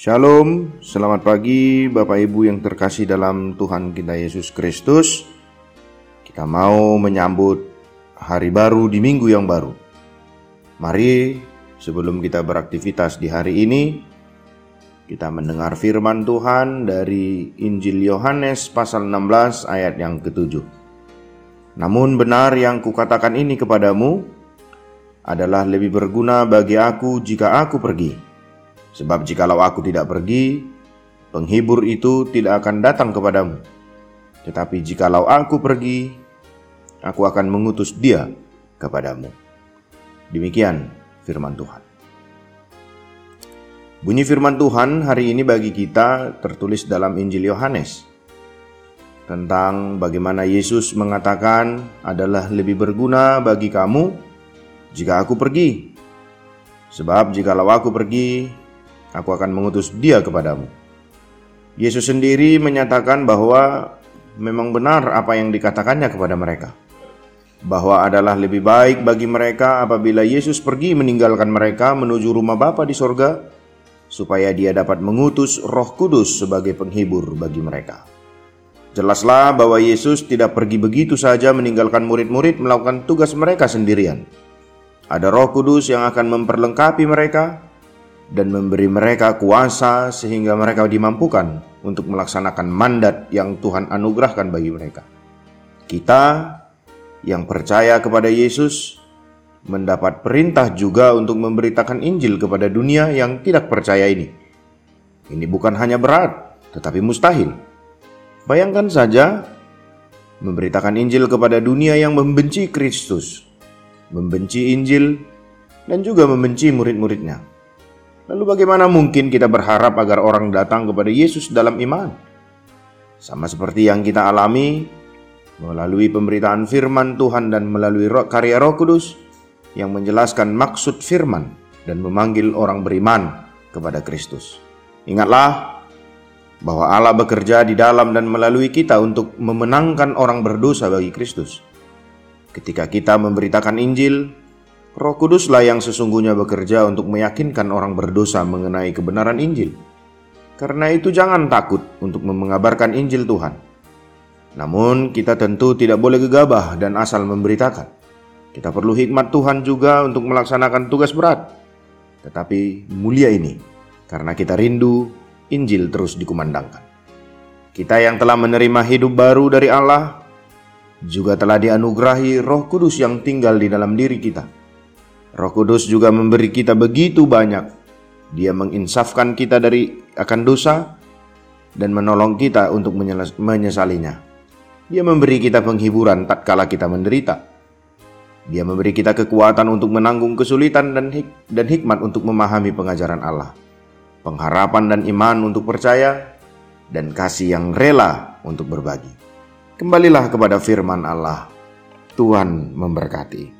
Shalom, selamat pagi Bapak Ibu yang terkasih dalam Tuhan kita Yesus Kristus. Kita mau menyambut hari baru di minggu yang baru. Mari sebelum kita beraktivitas di hari ini, kita mendengar firman Tuhan dari Injil Yohanes pasal 16 ayat yang ketujuh. Namun benar yang kukatakan ini kepadamu adalah lebih berguna bagi aku jika aku pergi Sebab jikalau aku tidak pergi, penghibur itu tidak akan datang kepadamu. Tetapi jikalau aku pergi, aku akan mengutus dia kepadamu. Demikian firman Tuhan. Bunyi firman Tuhan hari ini bagi kita tertulis dalam Injil Yohanes tentang bagaimana Yesus mengatakan adalah lebih berguna bagi kamu jika aku pergi. Sebab jikalau aku pergi, aku akan mengutus dia kepadamu. Yesus sendiri menyatakan bahwa memang benar apa yang dikatakannya kepada mereka. Bahwa adalah lebih baik bagi mereka apabila Yesus pergi meninggalkan mereka menuju rumah Bapa di sorga, supaya dia dapat mengutus roh kudus sebagai penghibur bagi mereka. Jelaslah bahwa Yesus tidak pergi begitu saja meninggalkan murid-murid melakukan tugas mereka sendirian. Ada roh kudus yang akan memperlengkapi mereka, dan memberi mereka kuasa sehingga mereka dimampukan untuk melaksanakan mandat yang Tuhan anugerahkan bagi mereka. Kita yang percaya kepada Yesus mendapat perintah juga untuk memberitakan Injil kepada dunia yang tidak percaya ini. Ini bukan hanya berat, tetapi mustahil. Bayangkan saja memberitakan Injil kepada dunia yang membenci Kristus, membenci Injil, dan juga membenci murid-muridnya. Lalu bagaimana mungkin kita berharap agar orang datang kepada Yesus dalam iman? Sama seperti yang kita alami melalui pemberitaan firman Tuhan dan melalui karya Roh Kudus yang menjelaskan maksud firman dan memanggil orang beriman kepada Kristus. Ingatlah bahwa Allah bekerja di dalam dan melalui kita untuk memenangkan orang berdosa bagi Kristus. Ketika kita memberitakan Injil, Roh Kuduslah yang sesungguhnya bekerja untuk meyakinkan orang berdosa mengenai kebenaran Injil. Karena itu jangan takut untuk mengabarkan Injil Tuhan. Namun kita tentu tidak boleh gegabah dan asal memberitakan. Kita perlu hikmat Tuhan juga untuk melaksanakan tugas berat. Tetapi mulia ini karena kita rindu Injil terus dikumandangkan. Kita yang telah menerima hidup baru dari Allah juga telah dianugerahi Roh Kudus yang tinggal di dalam diri kita Roh Kudus juga memberi kita begitu banyak. Dia menginsafkan kita dari akan dosa dan menolong kita untuk menyesalinya. Dia memberi kita penghiburan tatkala kita menderita. Dia memberi kita kekuatan untuk menanggung kesulitan dan, hik dan hikmat untuk memahami pengajaran Allah. Pengharapan dan iman untuk percaya dan kasih yang rela untuk berbagi. Kembalilah kepada firman Allah. Tuhan memberkati.